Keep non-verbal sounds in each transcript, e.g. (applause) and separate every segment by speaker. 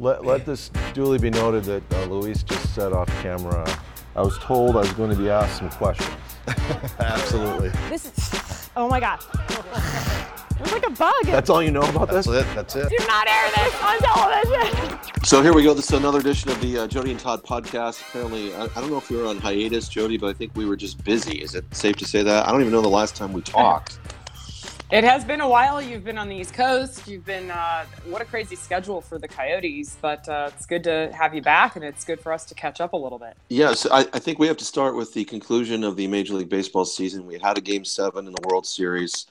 Speaker 1: Let, let this duly be noted that uh, Luis just said off camera, I was told I was going to be asked some questions. (laughs)
Speaker 2: Absolutely.
Speaker 3: This is, oh my God. It was like a bug.
Speaker 1: That's all you know about
Speaker 2: That's
Speaker 1: this?
Speaker 2: it. That's it.
Speaker 3: Do not air this on television.
Speaker 4: So here we go. This is another edition of the uh, Jody and Todd podcast. Apparently, I, I don't know if we were on hiatus, Jody, but I think we were just busy. Is it safe to say that? I don't even know the last time we talked.
Speaker 5: It has been a while. You've been on the East Coast. You've been, uh, what a crazy schedule for the Coyotes, but uh, it's good to have you back and it's good for us to catch up a little bit.
Speaker 4: Yes, I, I think we have to start with the conclusion of the Major League Baseball season. We had a Game Seven in the World Series,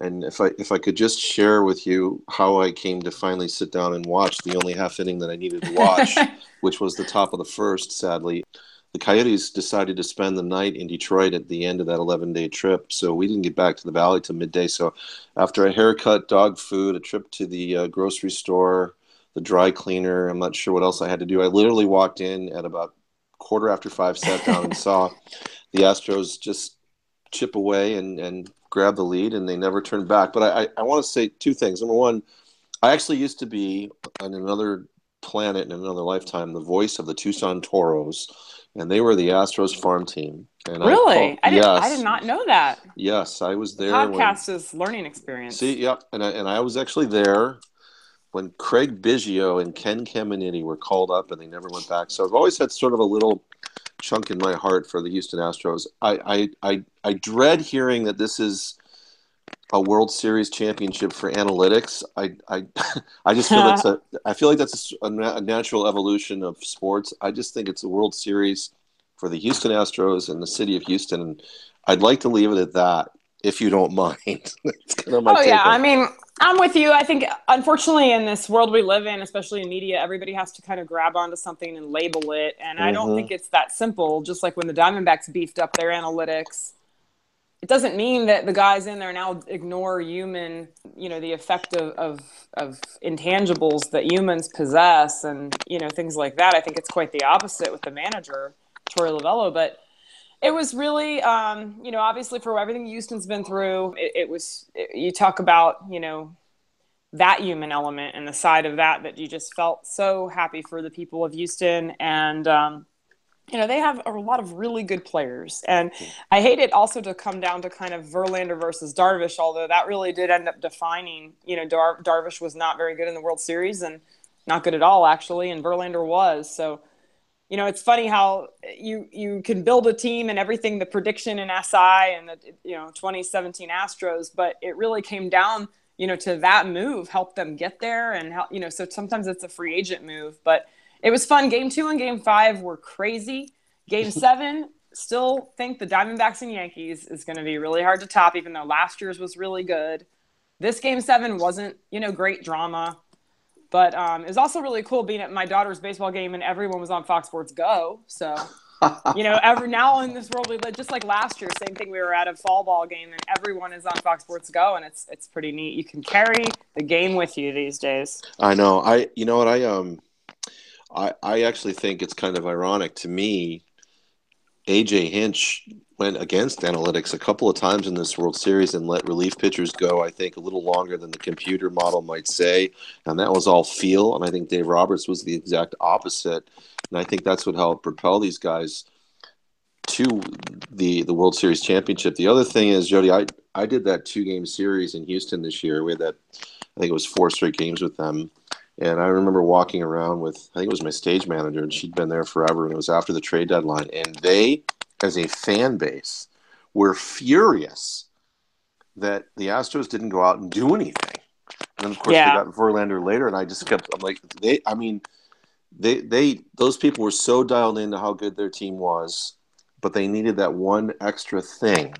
Speaker 4: and if I if I could just share with you how I came to finally sit down and watch the only half inning that I needed to watch, (laughs) which was the top of the first. Sadly, the Coyotes decided to spend the night in Detroit at the end of that 11 day trip, so we didn't get back to the Valley till midday. So, after a haircut, dog food, a trip to the uh, grocery store, the dry cleaner, I'm not sure what else I had to do. I literally walked in at about quarter after five, sat down and (laughs) saw the Astros just chip away and, and grab the lead, and they never turned back. But I, I, I want to say two things. Number one, I actually used to be on another planet in another lifetime the voice of the Tucson Toros, and they were the Astros farm team. And
Speaker 5: Really?
Speaker 4: call-
Speaker 5: I, did,
Speaker 4: yes,
Speaker 5: I did not know that.
Speaker 4: Yes, I was there. when-
Speaker 5: Podcast is learning experience.
Speaker 4: See, yep, and I, and I was actually there when Craig Biggio and Ken Caminiti were called up, and they never went back. So I've always had sort of a little chunk in my heart for the Houston Astros. I I I, I dread hearing that this is a World Series championship for analytics. I I, (laughs) I just feel that's a (laughs) I feel like that's a, a natural evolution of sports. I just think it's a World Series for the Houston Astros and the city of Houston. And I'd like to leave it at that, if you don't (laughs) mind. Kind of my
Speaker 5: Oh yeah,
Speaker 4: on
Speaker 5: I mean, I'm with you. I think unfortunately in this world we live in, especially in media, everybody has to kind of grab onto something and label it, and I don't
Speaker 4: Mhm.
Speaker 5: think it's that simple. Just like when the Diamondbacks beefed up their analytics, it doesn't mean that the guys in there now ignore human, you know, the effect of of, of intangibles that humans possess, and you know things like that. I think it's quite the opposite with the manager Torey Lovullo, but it was really, um, you know, obviously for everything Houston's been through, it, it was, it, you talk about, you know, that human element and the side of that that you just felt so happy for the people of Houston. And, um, you know, they have a lot of really good players. And hmm. I hate it also to come down to kind of Verlander versus Darvish, although that really did end up defining, you know, Dar- Darvish was not very good in the World Series and not good at all, actually. And Verlander was. So, you know, it's funny how you you can build a team and everything, the prediction in SI and the you know 2017 Astros, but it really came down, you know, to that move helped them get there and how you know. So sometimes it's a free agent move, but it was fun. Game two and game five were crazy. Game (laughs) seven, still think the Diamondbacks and Yankees is going to be really hard to top, even though last year's was really good. This game seven wasn't, you know, great drama. But um, it was also really cool being at my daughter's baseball game and everyone was on Fox Sports Go. So, (laughs) you know, every now in this world we live, just like last year, same thing. We were at a fall ball game and everyone is on Fox Sports Go, and it's it's pretty neat. You can carry the game with you these days.
Speaker 4: I know. I you know what I um I I actually think it's kind of ironic to me. AJ Hinch went against analytics a couple of times in this World Series and let relief pitchers go. I think a little longer than the computer model might say, and that was all feel. And I think Dave Roberts was the exact opposite. And I think that's what helped propel these guys to the the World Series championship. The other thing is, Jody, I I did that two game series in Houston this year. We had that I think it was four straight games with them. And I remember walking around with, I think it was my stage manager, and she'd been there forever, and it was after the trade deadline. And they, as a fan base, were furious that the Astros didn't go out and do anything. And then, of course,
Speaker 5: Yeah.
Speaker 4: they got Verlander later, and I just kept, I'm like, they, I mean, they, they, those people were so dialed into how good their team was, but they needed that one extra thing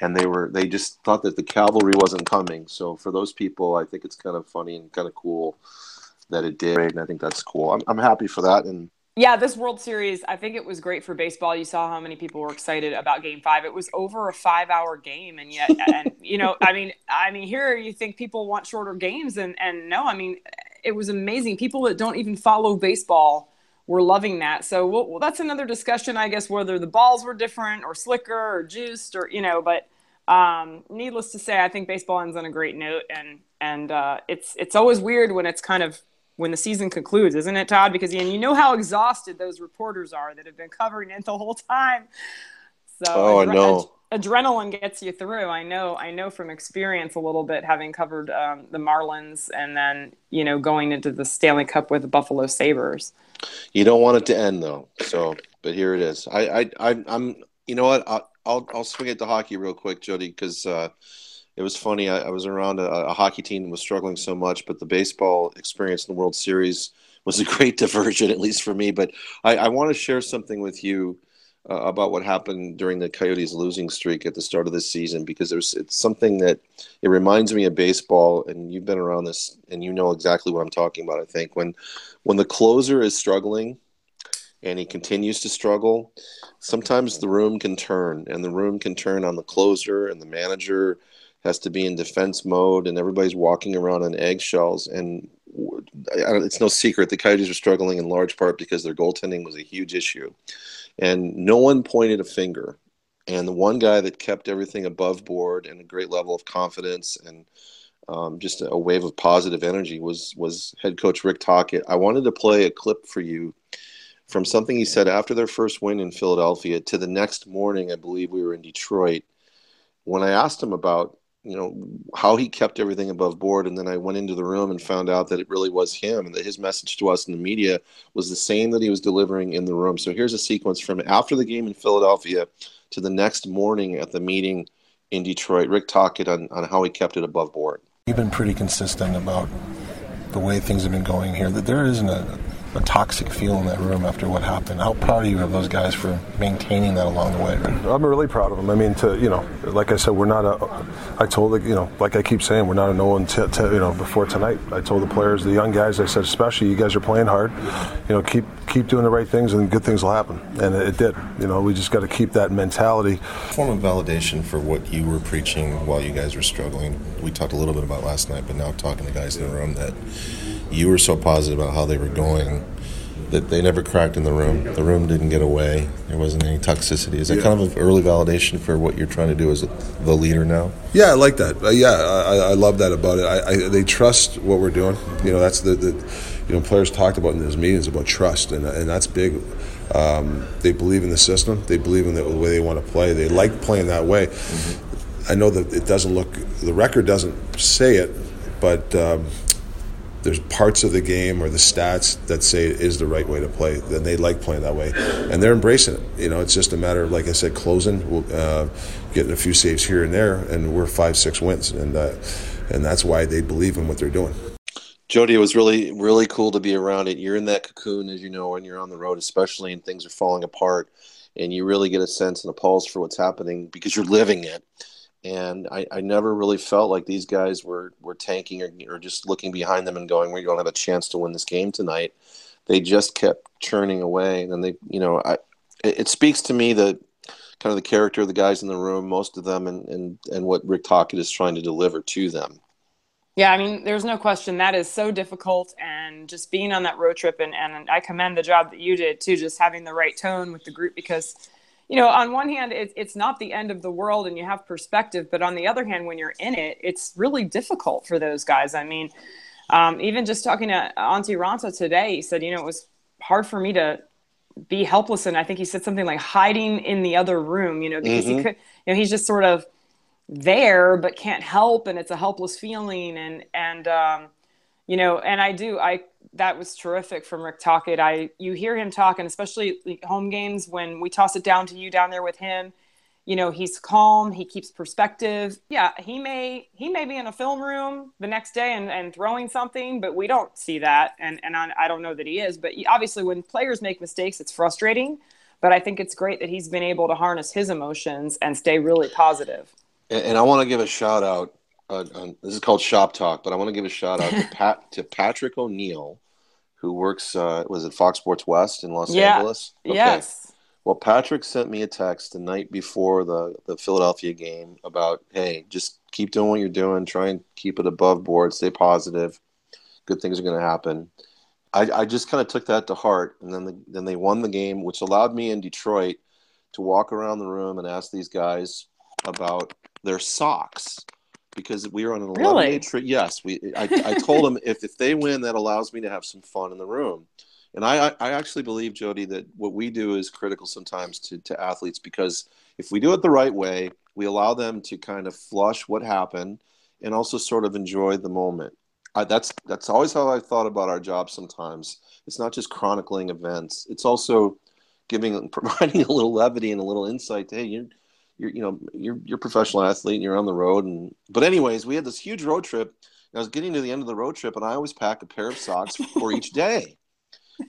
Speaker 4: and they were they just thought that the cavalry wasn't coming. So for those people, I think it's kind of funny and kind of cool that it did, and I think that's cool. I'm I'm happy for that, and
Speaker 5: Yeah, this World Series, I think it was great for baseball. You saw how many people were excited about Game Five. It was over a five-hour game, and yet, (laughs) and you know, I mean, I mean, here you think people want shorter games, and and no, I mean, it was amazing. People that don't even follow baseball were loving that. So well, well, that's another discussion, I guess, whether the balls were different or slicker or juiced or you know, but. Um, needless to say, I think baseball ends on a great note, and and uh, it's it's always weird when it's kind of when the season concludes, isn't it, Todd? Because and you know how exhausted those reporters are that have been covering it the whole time. So
Speaker 4: oh, I know.
Speaker 5: Ad- adrenaline gets you through. I know. I know from experience a little bit, having covered um, the Marlins and then you know going into the Stanley Cup with the Buffalo Sabres.
Speaker 4: You don't want it to end though. So, but here it is. I, I, I I'm. You know what? I'll, I'll, I'll swing it to hockey real quick, Jody, because. Uh, it was funny. I, I was around a, a, hockey team that was struggling so much, but the baseball experience in the World Series was a (laughs) great diversion, at least for me. But I, I want to share something with you uh, about what happened during the Coyotes' losing streak at the start of this season, because there's it's something that it reminds me of baseball, and you've been around this, and you know exactly what I'm talking about. I think when when the closer is struggling and he continues to struggle, sometimes the room can turn, and the room can turn on the closer and the manager has to be in defense mode, and everybody's walking around on eggshells. And it's no secret the Coyotes are struggling in large part because their goaltending was a huge issue, and no one pointed a finger. And the one guy that kept everything above board and a great level of confidence and um, just a wave of positive energy was was head coach Rick Tocchet. I wanted to play a clip for you from something he said after their first win in Philadelphia to the next morning. I believe we were in Detroit when I asked him about you know how he kept everything above board and then i went into the room and found out that it really was him and that his message to us in the media was the same that he was delivering in the room. So here's a sequence from after the game in philadelphia to the next morning at the meeting in detroit. Rick Tocchet on, on how he kept it above board.
Speaker 6: You've been pretty consistent about the way things have been going here that there isn't a a toxic feel in that room after what happened. How proud are you of those guys for maintaining that along the way?
Speaker 7: I'm really proud of them. I mean, to you know, like I said, we're not a. I told you know, like I keep saying, we're not a no one. T- t- you know, before tonight, I told the players, the young guys, I said, especially you guys are playing hard. You know, keep keep doing the right things, and good things will happen. And it, it did. You know, we just got to keep that mentality.
Speaker 2: Form of validation for what you were preaching while you guys were struggling. We talked a little bit about last night, but now talking to guys in the room that you were so positive about how they were going that they never cracked in the room. The room didn't get away. There wasn't any toxicity. Is that yeah. kind of an early validation for what you're trying to do as the leader now?
Speaker 7: Yeah, I like that. Uh, yeah, I, I, love that about it. I, I, they trust what we're doing. You know, that's the, the you know players talked about in those meetings about trust, and and that's big. Um, they believe in the system. They believe in the, way they want to play. They like playing that way. Mm-hmm. I know that it doesn't look. The record doesn't say it, but. Um, there's parts of the game or the stats that say it is the right way to play, then they like playing that way, and they're embracing it. You know, it's just a matter of, like I said, closing, uh, getting a few saves here and there, and we're five, six wins, and uh, and that's why they believe in what they're doing.
Speaker 4: Jody, it was really, really cool to be around it. You're in that cocoon, as you know, when you're on the road, especially, and things are falling apart, and you really get a sense and a pulse for what's happening because you're living it and I, I never really felt like these guys were were tanking or, or just looking behind them and going, "We don't have a chance to win this game tonight." They just kept churning away, and then they, you know, I it, it speaks to me that kind of the character of the guys in the room, most of them, and and and what Rick Tocchet is trying to deliver to them.
Speaker 5: Yeah, I mean, there's no question that is so difficult, and just being on that road trip, and and I commend the job that you did too, just having the right tone with the group because you know, on one hand, it, it's not the end of the world and you have perspective, but on the other hand, when you're in it, it's really difficult for those guys. I mean, um, even just talking to Antti Raanta today, he said, you know, it was hard for me to be helpless. And I think he said something like hiding in the other room, you know, because mm-hmm. he could, you know, he's just sort of there, but can't help. And it's a helpless feeling. And, and, um, you know, and I do, I that was terrific from Rick Tocchet. I you hear him talk, and especially home games when we toss it down to you down there with him. You know, he's calm. He keeps perspective. Yeah, he may he may be in a film room the next day and, and throwing something, but we don't see that, and and I, I don't know that he is. But obviously, when players make mistakes, it's frustrating. But I think it's great that he's been able to harness his emotions and stay really positive.
Speaker 4: And, and I want to give a shout out uh, this is called Shop Talk, but I want to give a shout out to (laughs) Pat to Patrick O'Neill, who works uh, was at Fox Sports West in Los
Speaker 5: yeah.
Speaker 4: Angeles.
Speaker 5: Okay. Yes.
Speaker 4: Well, Patrick sent me a text the night before the the Philadelphia game about, hey, just keep doing what you're doing, try and keep it above board, stay positive, good things are going to happen. I, I just kind of took that to heart, and then the, then they won the game, which allowed me in Detroit to walk around the room and ask these guys about their socks because we were on an 11 day trip. Yes, we. I, I told them if if they win, that allows me to have some fun in the room. And I, I I actually believe, Jody, that what we do is critical sometimes to, to athletes because if we do it the right way, we allow them to kind of flush what happened and also sort of enjoy the moment. I, that's that's always how I thought about our job. Sometimes it's not just chronicling events; it's also giving (laughs) providing a little levity and a little insight. To, hey, you're you're you know you're you're a professional athlete and you're on the road. And but anyways, we had this huge road trip. I was getting to the end of the road trip, and I always pack a pair of socks for each (laughs) day.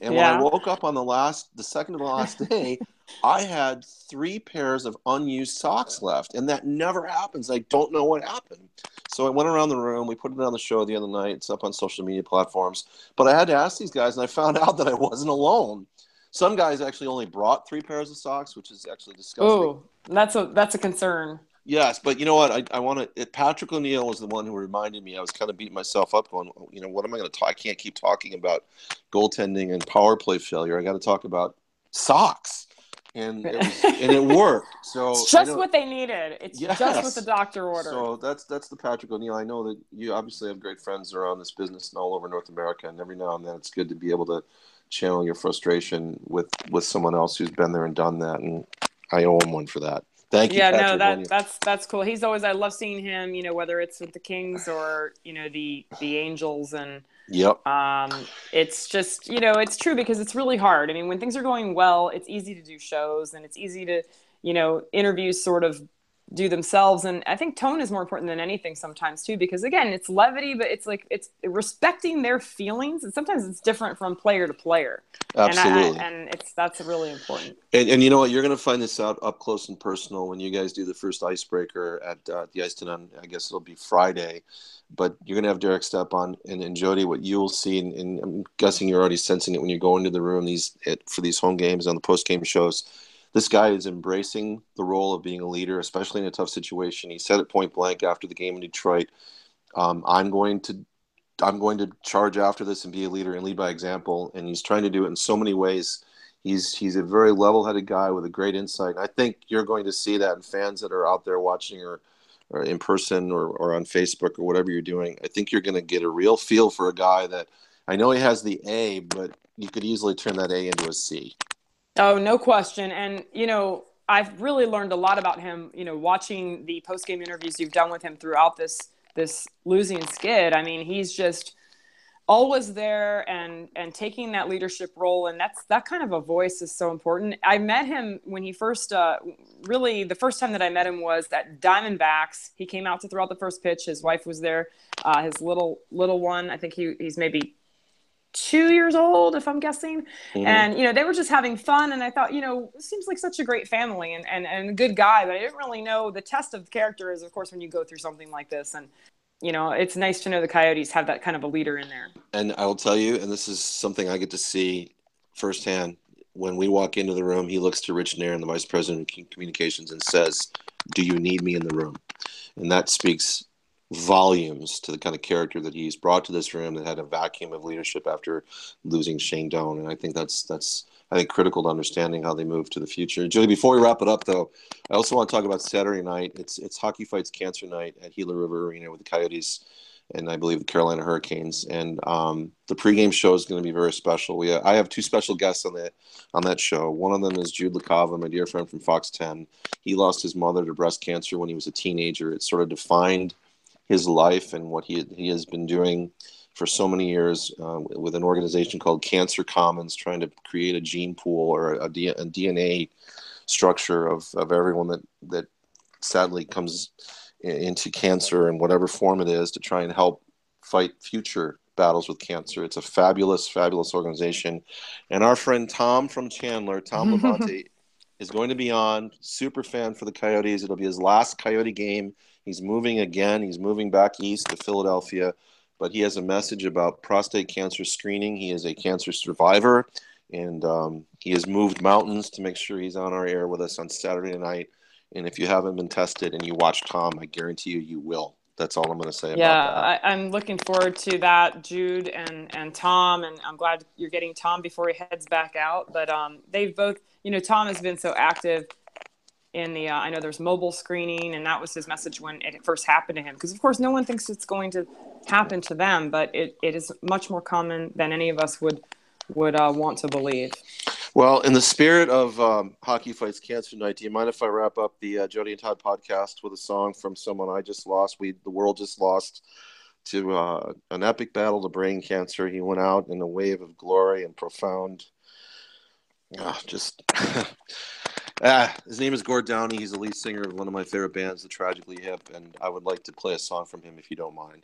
Speaker 4: And when I woke up on the last, the second to the last day, (laughs) I had three pairs of unused socks left, and that never happens. I don't know what happened. So I went around the room. We put it on the show the other night. It's up on social media platforms. But I had to ask these guys, and I found (laughs) out that I wasn't alone. Some guys actually only brought three pairs of socks, which is actually disgusting.
Speaker 5: Oh, that's a that's a concern.
Speaker 4: Yes, but you know what? I, I want to. Patrick O'Neill was the one who reminded me. I was kind of beating myself up, going, you know, what am I going to talk? I can't keep talking about goaltending and power play failure. I got to talk about socks, and it was, (laughs) and it worked. So
Speaker 5: It's just what they needed. It's just what the doctor ordered.
Speaker 4: So that's that's the Patrick O'Neill. I know that you obviously have great friends around this business and all over North America, and every now and then it's good to be able to channel your frustration with with someone else who's been there and done that. And I owe him one for that. Thank you.
Speaker 5: yeah,
Speaker 4: Patrick
Speaker 5: no, that that's that's cool. He's always I love seeing him. You know, whether it's with the Kings or you know the the Angels and
Speaker 4: Yep.
Speaker 5: um, it's just you know it's true because it's really hard. I mean, when things are going well, it's easy to do shows and it's easy to you know interviews sort of do themselves and i think tone is more important than anything sometimes too because again it's levity but it's like it's respecting their feelings and sometimes it's different from player to player
Speaker 4: Absolutely.
Speaker 5: and, I, and it's that's really important
Speaker 4: And, and you know what? You're going to find this out up close and personal when you guys do the first icebreaker at uh, the Ice on. I guess it'll be Friday, but you're going to have Derek Stepan and, and Jody. What you'll see, and, and I'm guessing you're already sensing it when you go into the room these at, for these home games on the post game shows. This guy is embracing the role of being a leader, especially in a tough situation. He said it point blank after the game in Detroit. Um, I'm going to I'm going to charge after this and be a leader and lead by example. And he's trying to do it in so many ways. He's he's a very level-headed guy with a great insight. I think you're going to see that in fans that are out there watching or, or in person or, or on Facebook or whatever you're doing. I think you're going to get a real feel for a guy that I know he has the A, but you could easily turn that A into a C.
Speaker 5: Oh, no question. And, you know, I've really learned a lot about him, you know, watching the post game interviews you've done with him throughout this this losing skid. I mean, he's just always there and and taking that leadership role. And that's that kind of a voice is so important. I met him when he first uh really the first time that i met him was at diamondbacks. He came out to throw out the first pitch. His wife was there uh, his little little one. I think he, he's maybe two years old if i'm guessing
Speaker 4: Mhm.
Speaker 5: and you know they were just having fun and i thought you know seems like such a great family and, and, and a good guy but i didn't really know the test of character is of course when you go through something like this and you know it's nice to know the coyotes have that kind of a leader in there
Speaker 4: And I will tell you, and this is something I get to see firsthand. When we walk into the room, he looks to Rich Nairn, and the vice president of communications, and says, "Do you need me in the room?" And that speaks volumes to the kind of character that he's brought to this room that had a vacuum of leadership after losing Shane Doan. And I think that's that's I think critical to understanding how they move to the future. Julie, before we wrap it up, though, I also want to talk about Saturday night. It's it's Hockey Fights Cancer Night at Gila River Arena with the Coyotes and I believe the Carolina Hurricanes. And um, the pregame show is going to be very special. We I have two special guests on that on that show. One of them is Jude LaCava, my dear friend from Fox 10. He lost his mother to breast cancer when he was a teenager. It sort of defined his life and what he he has been doing for so many years uh, with an organization called Cancer Commons, trying to create a gene pool or a DNA structure of, of everyone that that sadly comes into cancer in whatever form it is to try and help fight future battles with cancer. It's a fabulous, fabulous organization. And our friend Tom from Chandler, Tom (laughs) Levante, is going to be on. Super fan for the Coyotes. It'll be his last Coyote game. He's moving again. He's moving back east to Philadelphia. But he has a message about prostate cancer screening. He is a cancer survivor. And um, he has moved mountains to make sure he's on our air with us on Saturday night. And if you haven't been tested and you watch Tom, I guarantee you, you will. That's all I'm going to say
Speaker 5: yeah
Speaker 4: about that.
Speaker 5: I, i'm looking forward to that jude and and tom and i'm glad you're getting tom before he heads back out but um they've both you know tom has been so active in the uh, I know there's mobile screening, and that was his message when it first happened to him. Because of course, no one thinks it's going to happen to them, but it, it is much more common than any of us would would uh, want to believe.
Speaker 4: Well, in the spirit of um, Hockey Fights Cancer Night, do you mind if I wrap up the uh, Jody and Todd podcast with a song from someone I just lost? We the world just lost to uh, an epic battle to brain cancer. He went out in a wave of glory and profound. Ah, just (laughs) ah, his name is Gord Downie. He's the lead singer of one of my favorite bands, The Tragically Hip, and I would like to play a song from him if you don't mind.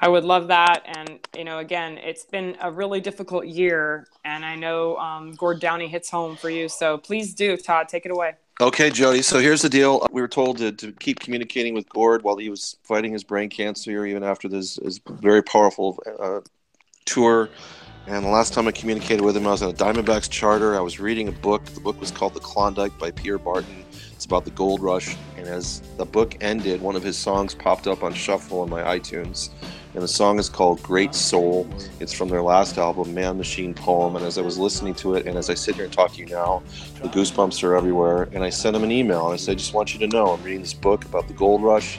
Speaker 5: I would love that. And, you know, again, it's been a really difficult year. And I know um, Gord Downie hits home for you. So please do, Todd, take it away.
Speaker 4: Okay, Jody. So here's the deal. We were told to, to keep communicating with Gord while he was fighting his brain cancer, even after this, this very powerful uh, tour. And the last time I communicated with him, I was on a Diamondbacks charter. I was reading a book. The book was called The Klondike by Pierre Berton. It's about the gold rush. And as the book ended, one of his songs popped up on shuffle on my iTunes and the song is called Great Soul. It's from their last album, Man Machine Poem. And as I was listening to it, and as I sit here and talk to you now, the goosebumps are everywhere. And I sent him an email and I said, I just want you to know I'm reading this book about the gold rush,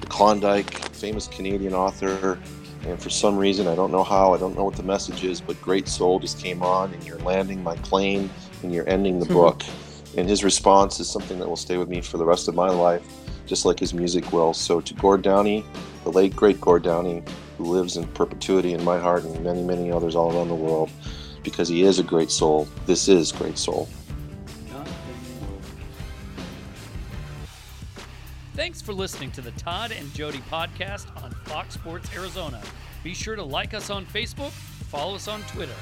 Speaker 4: the Klondike, famous Canadian author. And for some reason, I don't know how, I don't know what the message is, but Great Soul just came on, and you're landing my plane and you're ending the hmm. book. and his response is something that will stay with me for the rest of my life, just like his music will. So to Gord Downie, the late great Gord Downie, who lives in perpetuity in my heart and many, many others all around the world, because he is a great soul. This is Great Soul.
Speaker 8: For listening to the Todd and Jody podcast on Fox Sports Arizona. Be sure to like us on Facebook, follow us on Twitter,